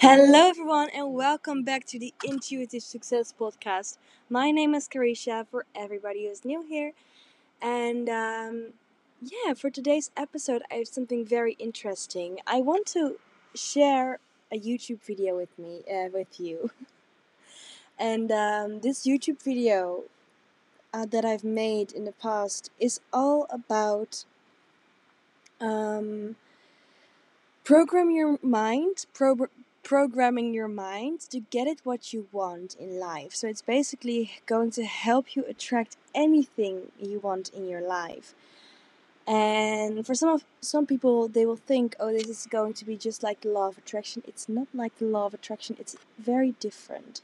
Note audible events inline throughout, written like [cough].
Hello, everyone, and welcome back to the Intuitive Success Podcast. My name is Carisha for everybody who's new here. And um, yeah, for today's episode, I have something very interesting. I want to share a YouTube video with me, uh, with you. [laughs] And um, this YouTube video uh, that I've made in the past is all about um, program your mind, pro- programming your mind to get it what you want in life. So it's basically going to help you attract anything you want in your life. And for some of some people, they will think, "Oh, this is going to be just like the law of attraction." It's not like the law of attraction. It's very different.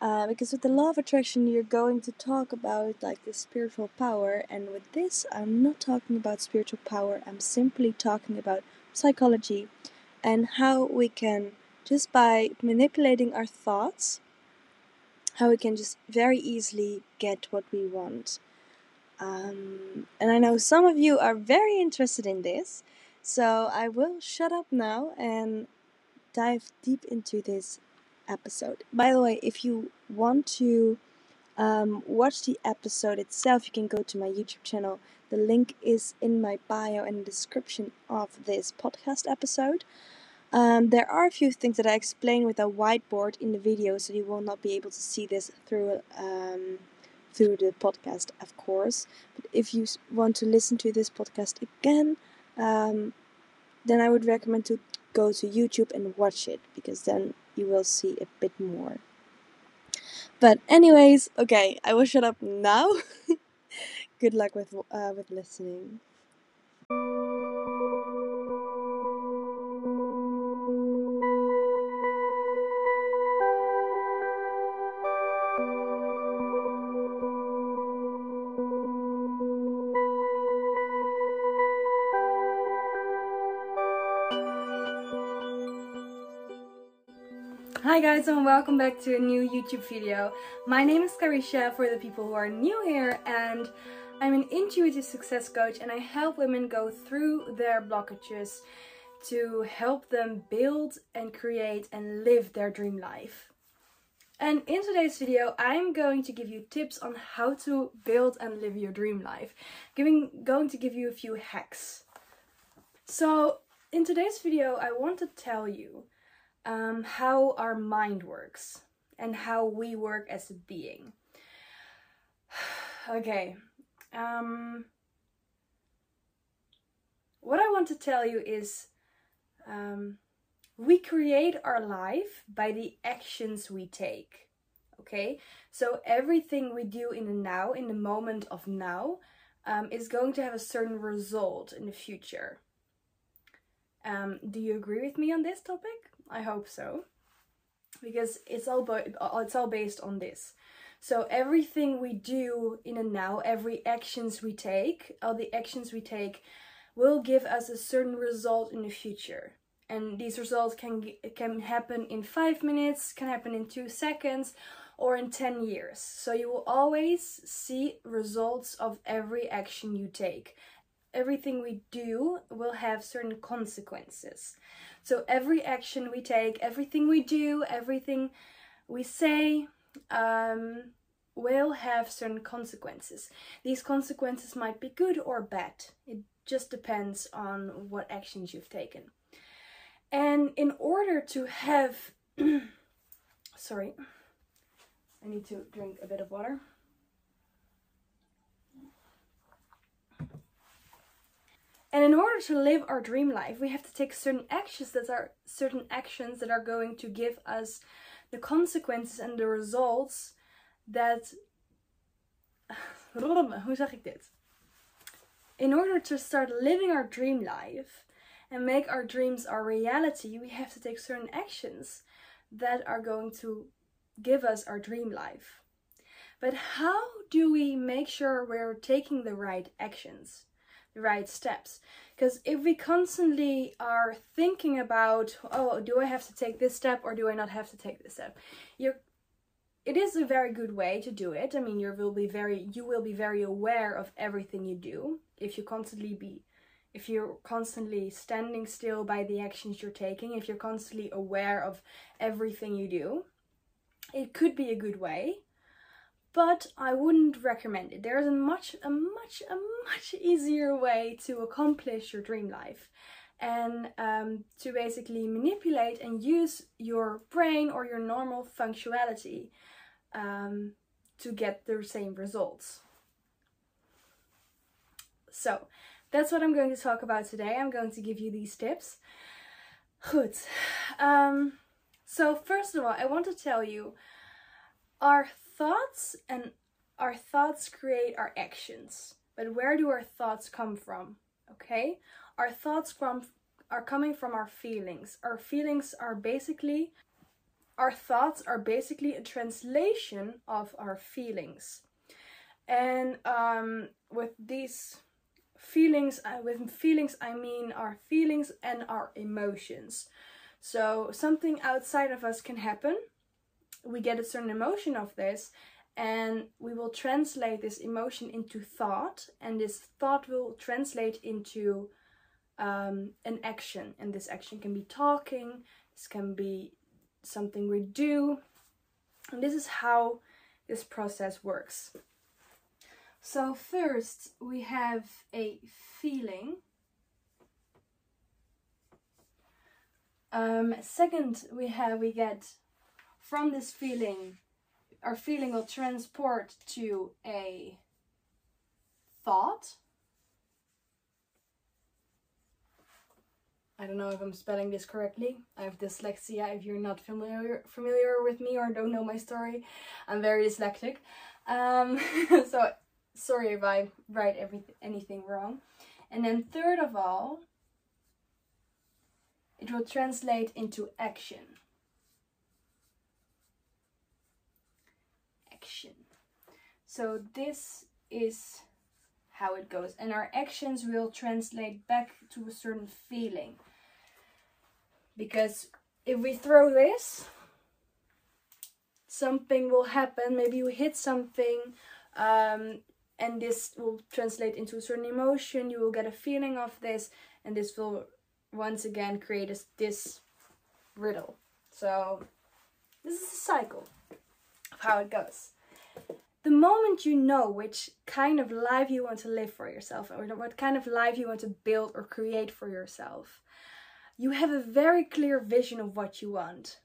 Uh, because with the law of attraction, you're going to talk about like the spiritual power, and with this, I'm not talking about spiritual power. I'm simply talking about psychology and how we can just by manipulating our thoughts, how we can just very easily get what we want. Um, and I know some of you are very interested in this, so I will shut up now and dive deep into this episode. By the way, if you want to um, watch the episode itself, you can go to my YouTube channel. The link is in my bio and description of this podcast episode. Um, there are a few things that I explain with a whiteboard in the video, so you will not be able to see this through um, through the podcast, of course. But if you want to listen to this podcast again, um, then I would recommend to go to YouTube and watch it because then you will see a bit more. But anyways, okay, I will shut up now. [laughs] Good luck with uh, with listening. Hi guys and welcome back to a new YouTube video. My name is Carisha for the people who are new here and I'm an intuitive success coach and I help women go through their blockages to help them build and create and live their dream life. And in today's video, I'm going to give you tips on how to build and live your dream life. Giving, going to give you a few hacks. So in today's video, I want to tell you um, how our mind works and how we work as a being. [sighs] okay. Um, what I want to tell you is um, we create our life by the actions we take. Okay, so everything we do in the now, in the moment of now, um, is going to have a certain result in the future. Um, do you agree with me on this topic? I hope so. Because it's all it's all based on this. So everything we do in a now, every actions we take, all the actions we take will give us a certain result in the future. And these results can can happen in 5 minutes, can happen in 2 seconds or in 10 years. So you will always see results of every action you take. Everything we do will have certain consequences. So every action we take, everything we do, everything we say, um, will have certain consequences. These consequences might be good or bad. It just depends on what actions you've taken. And in order to have, [clears throat] sorry, I need to drink a bit of water. And in order to live our dream life, we have to take certain actions that are certain actions that are going to give us the consequences and the results that [sighs] hoe zeg ik dit? In order to start living our dream life and make our dreams our reality, we have to take certain actions that are going to give us our dream life. But how do we make sure we're taking the right actions? The right steps. Because if we constantly are thinking about, oh, do I have to take this step or do I not have to take this step? You're it is a very good way to do it. I mean, you will be very you will be very aware of everything you do if you constantly be if you're constantly standing still by the actions you're taking, if you're constantly aware of everything you do, it could be a good way. But I wouldn't recommend it. There is a much, a much, a much easier way to accomplish your dream life and um, to basically manipulate and use your brain or your normal functionality um, to get the same results. So that's what I'm going to talk about today. I'm going to give you these tips. Good. [sighs] Um, so first of all, I want to tell you our thoughts and our thoughts create our actions. But where do our thoughts come from? Okay? Our thoughts from are coming from our feelings. Our feelings are basically our thoughts are basically a translation of our feelings. And um, with these feelings, uh, with feelings, I mean our feelings and our emotions. So something outside of us can happen. We get a certain emotion of this, and we will translate this emotion into thought, and this thought will translate into um, an action. And this action can be talking, this can be something we do. And this is how this process works. So first we have a feeling. Um, second we have we get from this feeling our feeling will transport to a thought I don't know if I'm spelling this correctly. I have dyslexia. If you're not familiar familiar with me or don't know my story, I'm very dyslexic. Um, [laughs] so sorry if I write everything anything wrong. And then third of all, it will translate into action. Action. So this is how it goes. And our actions will translate back to a certain feeling. Because if we throw this, something will happen. Maybe you hit something um, and this will translate into a certain emotion. You will get a feeling of this and this will once again create this, this riddle. So this is a cycle how it goes. The moment you know which kind of life you want to live for yourself or what kind of life you want to build or create for yourself, you have a very clear vision of what you want.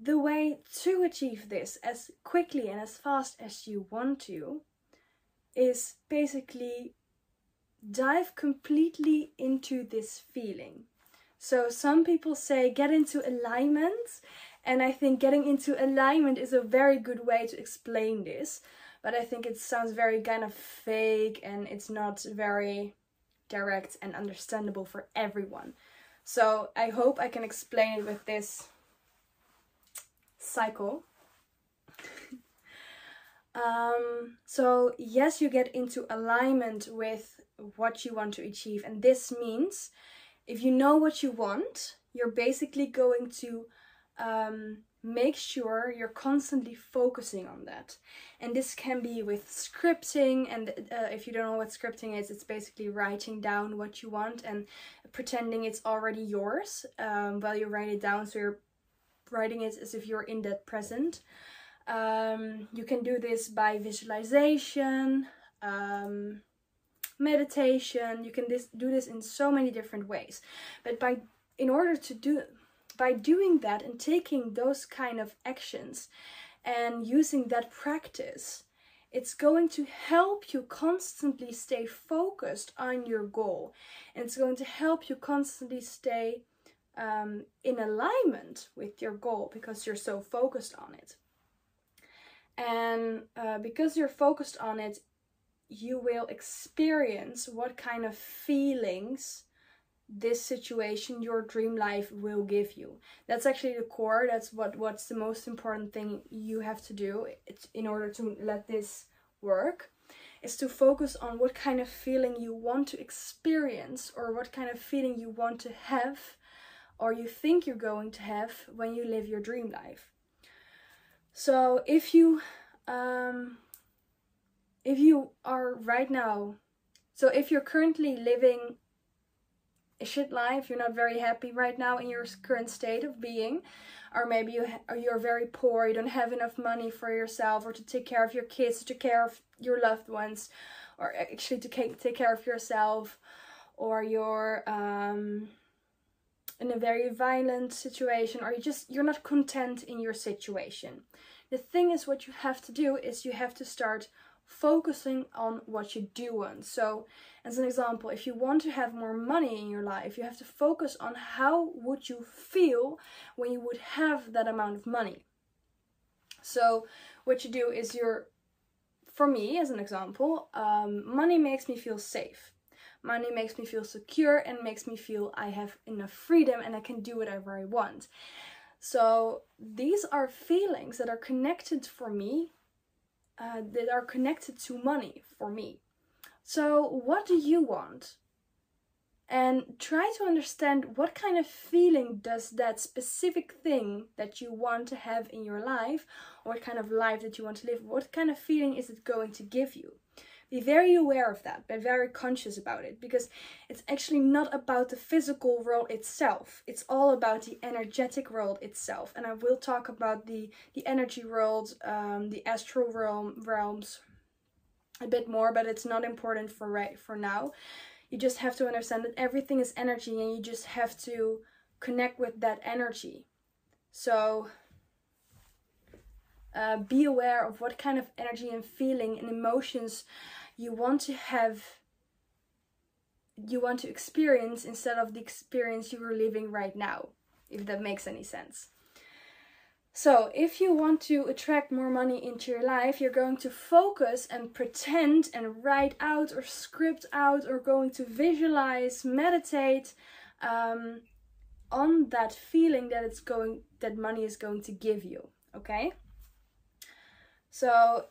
The way to achieve this as quickly and as fast as you want to is basically dive completely into this feeling. So some people say get into alignment and I think getting into alignment is a very good way to explain this. But I think it sounds very kind of fake and it's not very direct and understandable for everyone. So I hope I can explain it with this cycle. [laughs] um, so yes, you get into alignment with what you want to achieve. And this means if you know what you want, you're basically going to um, make sure you're constantly focusing on that. And this can be with scripting, and uh, if you don't know what scripting is, it's basically writing down what you want and pretending it's already yours um, while you write it down. So you're writing it as if you're in that present. Um, you can do this by visualization, um, meditation. You can this, do this in so many different ways. But by in order to do by doing that and taking those kind of actions and using that practice, it's going to help you constantly stay focused on your goal. And it's going to help you constantly stay um, in alignment with your goal because you're so focused on it. And uh, because you're focused on it, you will experience what kind of feelings this situation your dream life will give you. That's actually the core. That's what what's the most important thing you have to do. In order to let this work is to focus on what kind of feeling you want to experience or what kind of feeling you want to have or you think you're going to have when you live your dream life. So if you um if you are right now So if you're currently living a shit life, you're not very happy right now in your current state of being, or maybe you or you're very poor, you don't have enough money for yourself or to take care of your kids, to take care of your loved ones, or actually to take, take care of yourself, or you're um, in a very violent situation, or you just you're not content in your situation. The thing is, what you have to do is you have to start focusing on what you do want. So, as an example, if you want to have more money in your life, you have to focus on how would you feel when you would have that amount of money. So, what you do is you're, for me, as an example, um, money makes me feel safe. Money makes me feel secure and makes me feel I have enough freedom and I can do whatever I want. So, these are feelings that are connected for me, uh, that are connected to money for me. So, what do you want? And try to understand what kind of feeling does that specific thing that you want to have in your life, or what kind of life that you want to live, what kind of feeling is it going to give you? Be very aware of that, be very conscious about it, because it's actually not about the physical world itself. It's all about the energetic world itself. And I will talk about the, the energy world, um, the astral realm, realms a bit more, but it's not important for right for now. You just have to understand that everything is energy and you just have to connect with that energy. So uh, be aware of what kind of energy and feeling and emotions you want to have you want to experience instead of the experience you are living right now if that makes any sense. So if you want to attract more money into your life you're going to focus and pretend and write out or script out or going to visualize meditate um, on that feeling that it's going that money is going to give you okay so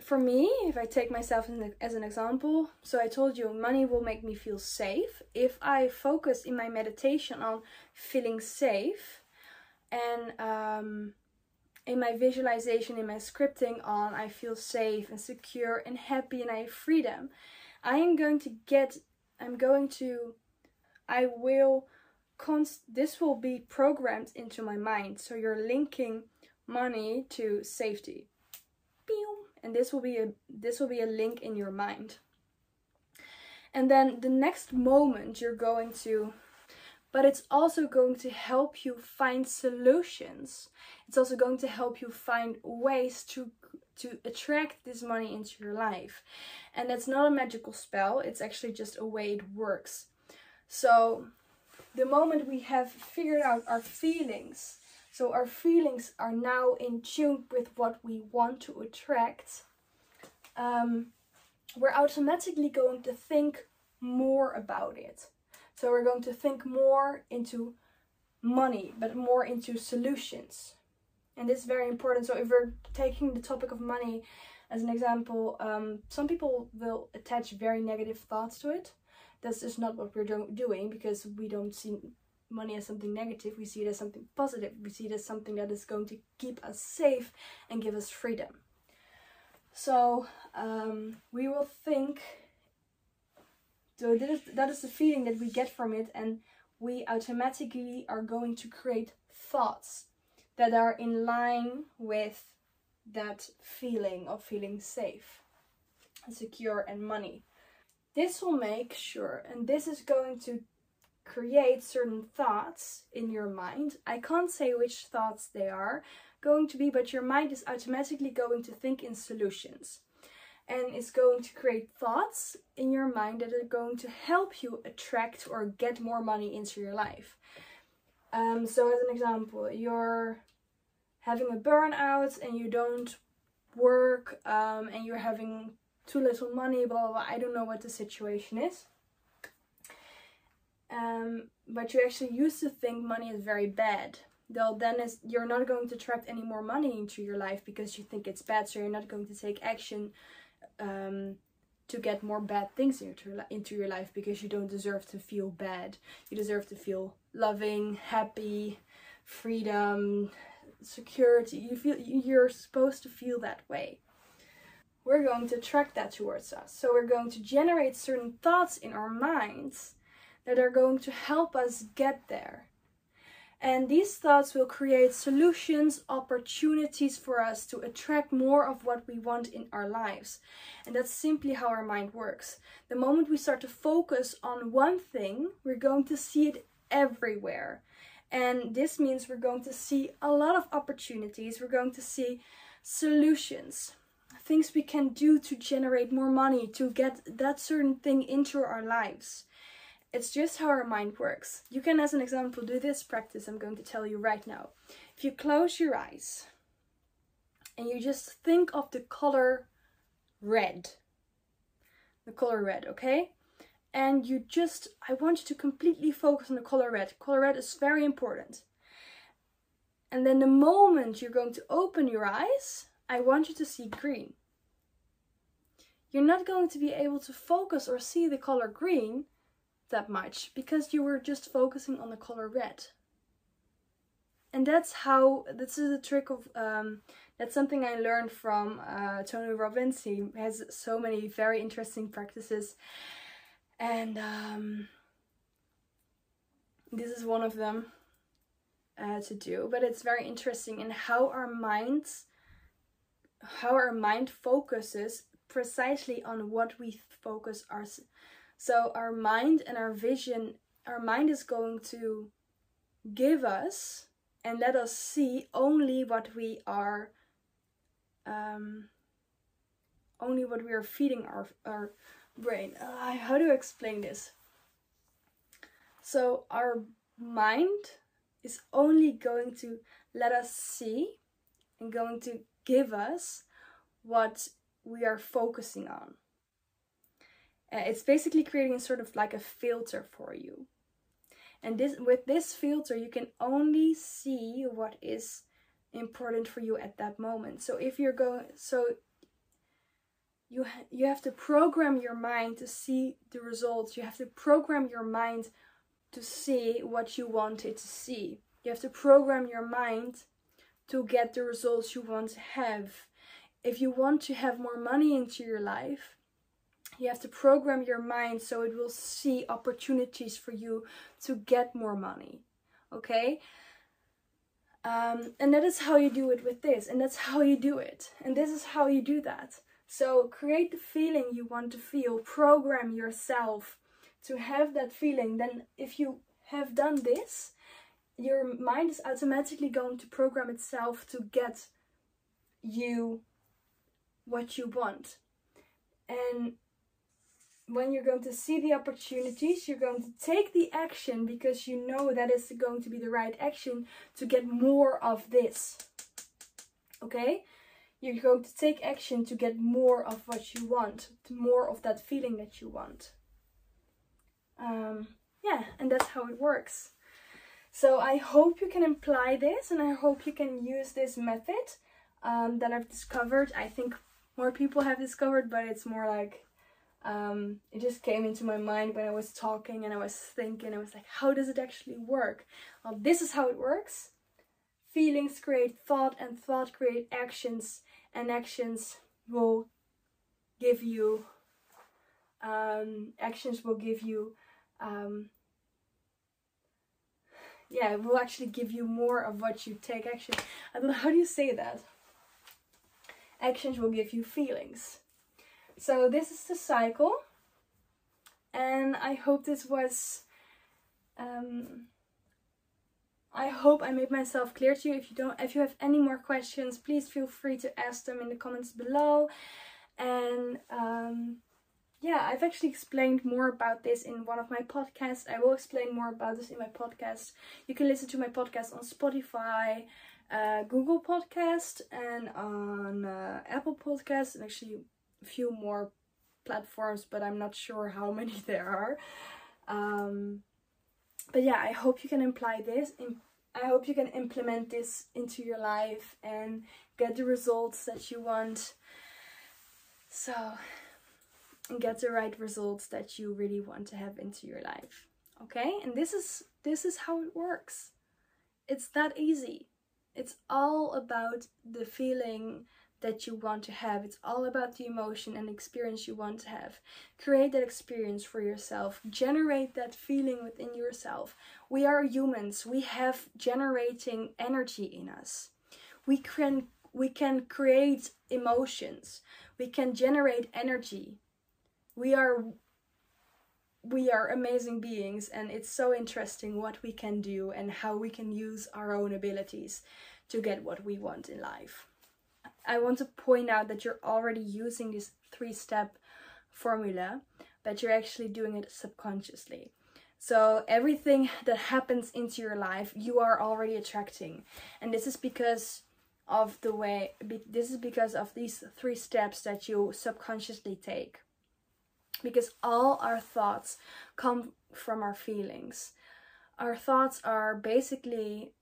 for me, if I take myself as an example, so I told you money will make me feel safe. If I focus in my meditation on feeling safe and um, in my visualization, in my scripting on I feel safe and secure and happy and I have freedom, I am going to get, I'm going to, I will, const, this will be programmed into my mind. So you're linking money to safety and this will be a this will be a link in your mind. And then the next moment you're going to but it's also going to help you find solutions. It's also going to help you find ways to to attract this money into your life. And that's not a magical spell. It's actually just a way it works. So the moment we have figured out our feelings so our feelings are now in tune with what we want to attract. Um, we're automatically going to think more about it. So we're going to think more into money, but more into solutions. And this is very important. So if we're taking the topic of money as an example, um, some people will attach very negative thoughts to it. That's just not what we're do doing because we don't see money as something negative, we see it as something positive. We see it as something that is going to keep us safe and give us freedom. So um, we will think. So that is that is the feeling that we get from it, and we automatically are going to create thoughts that are in line with that feeling of feeling safe, secure, and money. This will make sure, and this is going to create certain thoughts in your mind. I can't say which thoughts they are going to be, but your mind is automatically going to think in solutions. And it's going to create thoughts in your mind that are going to help you attract or get more money into your life. Um, so, as an example, you're having a burnout and you don't work um, and you're having too little money, blah, blah, blah. I don't know what the situation is um, but you actually used to think money is very bad. Though then is you're not going to attract any more money into your life because you think it's bad, so you're not going to take action um, to get more bad things into into your life because you don't deserve to feel bad. You deserve to feel loving, happy, freedom, security. You feel you're supposed to feel that way. we're going to attract that towards us. So we're going to generate certain thoughts in our minds that are going to help us get there. And these thoughts will create solutions, opportunities for us to attract more of what we want in our lives. And that's simply how our mind works. The moment we start to focus on one thing, we're going to see it everywhere. And this means we're going to see a lot of opportunities, we're going to see solutions, things we can do to generate more money, to get that certain thing into our lives. It's just how our mind works. You can, as an example, do this practice I'm going to tell you right now. If you close your eyes and you just think of the color red, the color red, okay? And you just, I want you to completely focus on the color red. Color red is very important. And then the moment you're going to open your eyes, I want you to see green. You're not going to be able to focus or see the color green that much because you were just focusing on the color red. And that's how, this is a trick of, um, that's something I learned from uh, Tony Robbins. He has so many very interesting practices. And um, this is one of them uh, to do. But it's very interesting in how our minds, how our mind focuses precisely on what we focus our so our mind and our vision, our mind is going to give us and let us see only what we are um, only what we are feeding our our brain. Uh, how do I explain this? So our mind is only going to let us see and going to give us what we are focusing on. Uh, it's basically creating sort of like a filter for you. And this with this filter, you can only see what is important for you at that moment. So if you're going, so you ha you have to program your mind to see the results. You have to program your mind to see what you want it to see. You have to program your mind to get the results you want to have. If you want to have more money into your life, you have to program your mind so it will see opportunities for you to get more money. Okay? Um, and that is how you do it with this, and that's how you do it. And this is how you do that. So create the feeling you want to feel, program yourself to have that feeling. Then, if you have done this, your mind is automatically going to program itself to get you what you want. And when you're going to see the opportunities, you're going to take the action because you know that is going to be the right action to get more of this. Okay? You're going to take action to get more of what you want, more of that feeling that you want. Um, yeah, and that's how it works. So I hope you can apply this and I hope you can use this method um, that I've discovered. I think more people have discovered, but it's more like um, it just came into my mind when I was talking and I was thinking, I was like, how does it actually work? Well, this is how it works. Feelings create thought and thought create actions and actions will give you, um, actions will give you, um, yeah, it will actually give you more of what you take action. I don't know, how do you say that? Actions will give you feelings so this is the cycle and I hope this was um, I hope I made myself clear to you. If you don't, if you have any more questions, please feel free to ask them in the comments below. And um, yeah, I've actually explained more about this in one of my podcasts. I will explain more about this in my podcast. You can listen to my podcast on Spotify, uh, Google Podcast, and on uh, Apple Podcast, and actually few more platforms, but I'm not sure how [laughs] many there are. Um, but yeah, I hope you can apply this. I hope you can implement this into your life and get the results that you want. So, get the right results that you really want to have into your life. Okay? And this is this is how it works. It's that easy. It's all about the feeling that you want to have. It's all about the emotion and experience you want to have. Create that experience for yourself. Generate that feeling within yourself. We are humans. We have generating energy in us. We can we can create emotions. We can generate energy. We are we are amazing beings and it's so interesting what we can do and how we can use our own abilities to get what we want in life. I want to point out that you're already using this three step formula, but you're actually doing it subconsciously. So everything that happens into your life, you are already attracting. And this is because of the way, this is because of these three steps that you subconsciously take. Because all our thoughts come from our feelings. Our thoughts are basically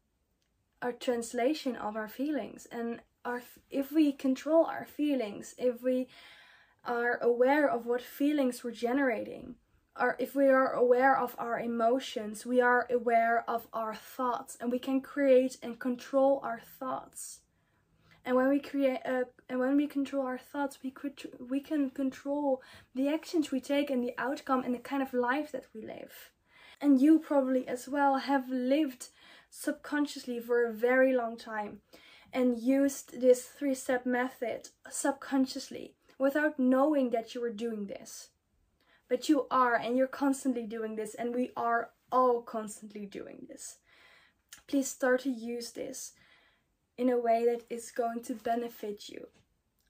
a translation of our feelings and our if we control our feelings if we are aware of what feelings we're generating or if we are aware of our emotions we are aware of our thoughts and we can create and control our thoughts. And when we create uh, and when we control our thoughts we could we can control the actions we take and the outcome and the kind of life that we live. And you probably as well have lived subconsciously for a very long time and used this three step method subconsciously without knowing that you were doing this. But you are, and you're constantly doing this, and we are all constantly doing this. Please start to use this in a way that is going to benefit you,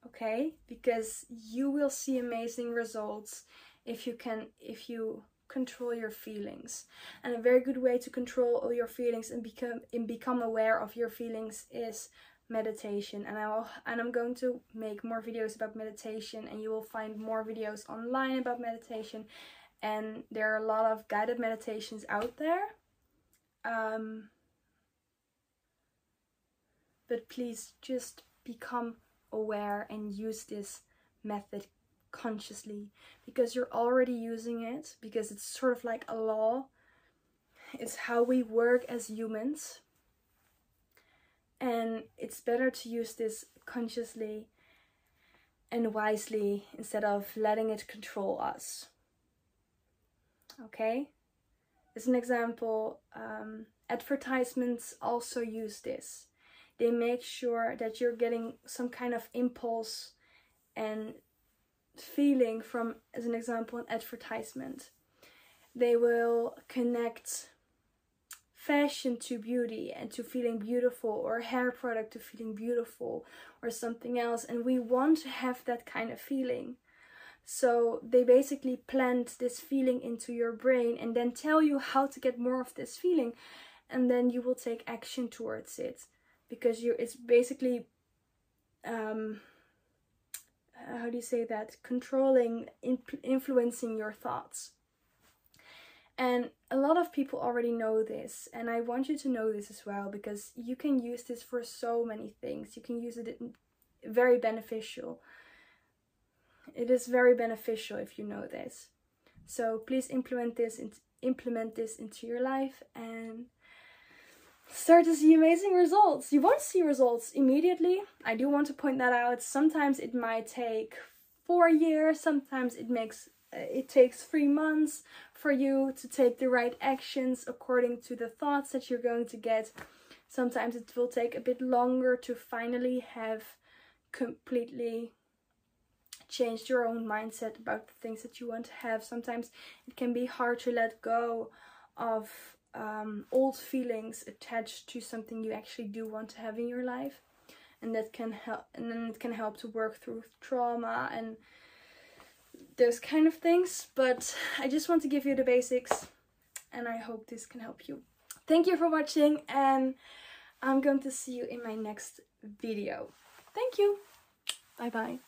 okay? Because you will see amazing results if you can, if you control your feelings. And a very good way to control all your feelings and become and become aware of your feelings is meditation and I will and I'm going to make more videos about meditation and you will find more videos online about meditation and there are a lot of guided meditations out there. Um, but please just become aware and use this method consciously because you're already using it because it's sort of like a law. It's how we work as humans and it's better to use this consciously and wisely instead of letting it control us. Okay? As an example um, advertisements also use this. They make sure that you're getting some kind of impulse and feeling from, as an example, an advertisement. They will connect fashion to beauty and to feeling beautiful or hair product to feeling beautiful or something else. And we want to have that kind of feeling. So they basically plant this feeling into your brain and then tell you how to get more of this feeling. And then you will take action towards it. Because you it's basically um uh, how do you say that? Controlling influencing your thoughts. And a lot of people already know this and i want you to know this as well because you can use this for so many things you can use it very beneficial it is very beneficial if you know this so please implement this and implement this into your life and start to see amazing results. You won't see results immediately. I do want to point that out. Sometimes it might take four years, sometimes it makes it takes three months for you to take the right actions according to the thoughts that you're going to get. Sometimes it will take a bit longer to finally have completely changed your own mindset about the things that you want to have. Sometimes it can be hard to let go of um, old feelings attached to something you actually do want to have in your life and that can help and then it can help to work through trauma and those kind of things but i just want to give you the basics and i hope this can help you. Thank you for watching and i'm going to see you in my next video. Thank you. Bye bye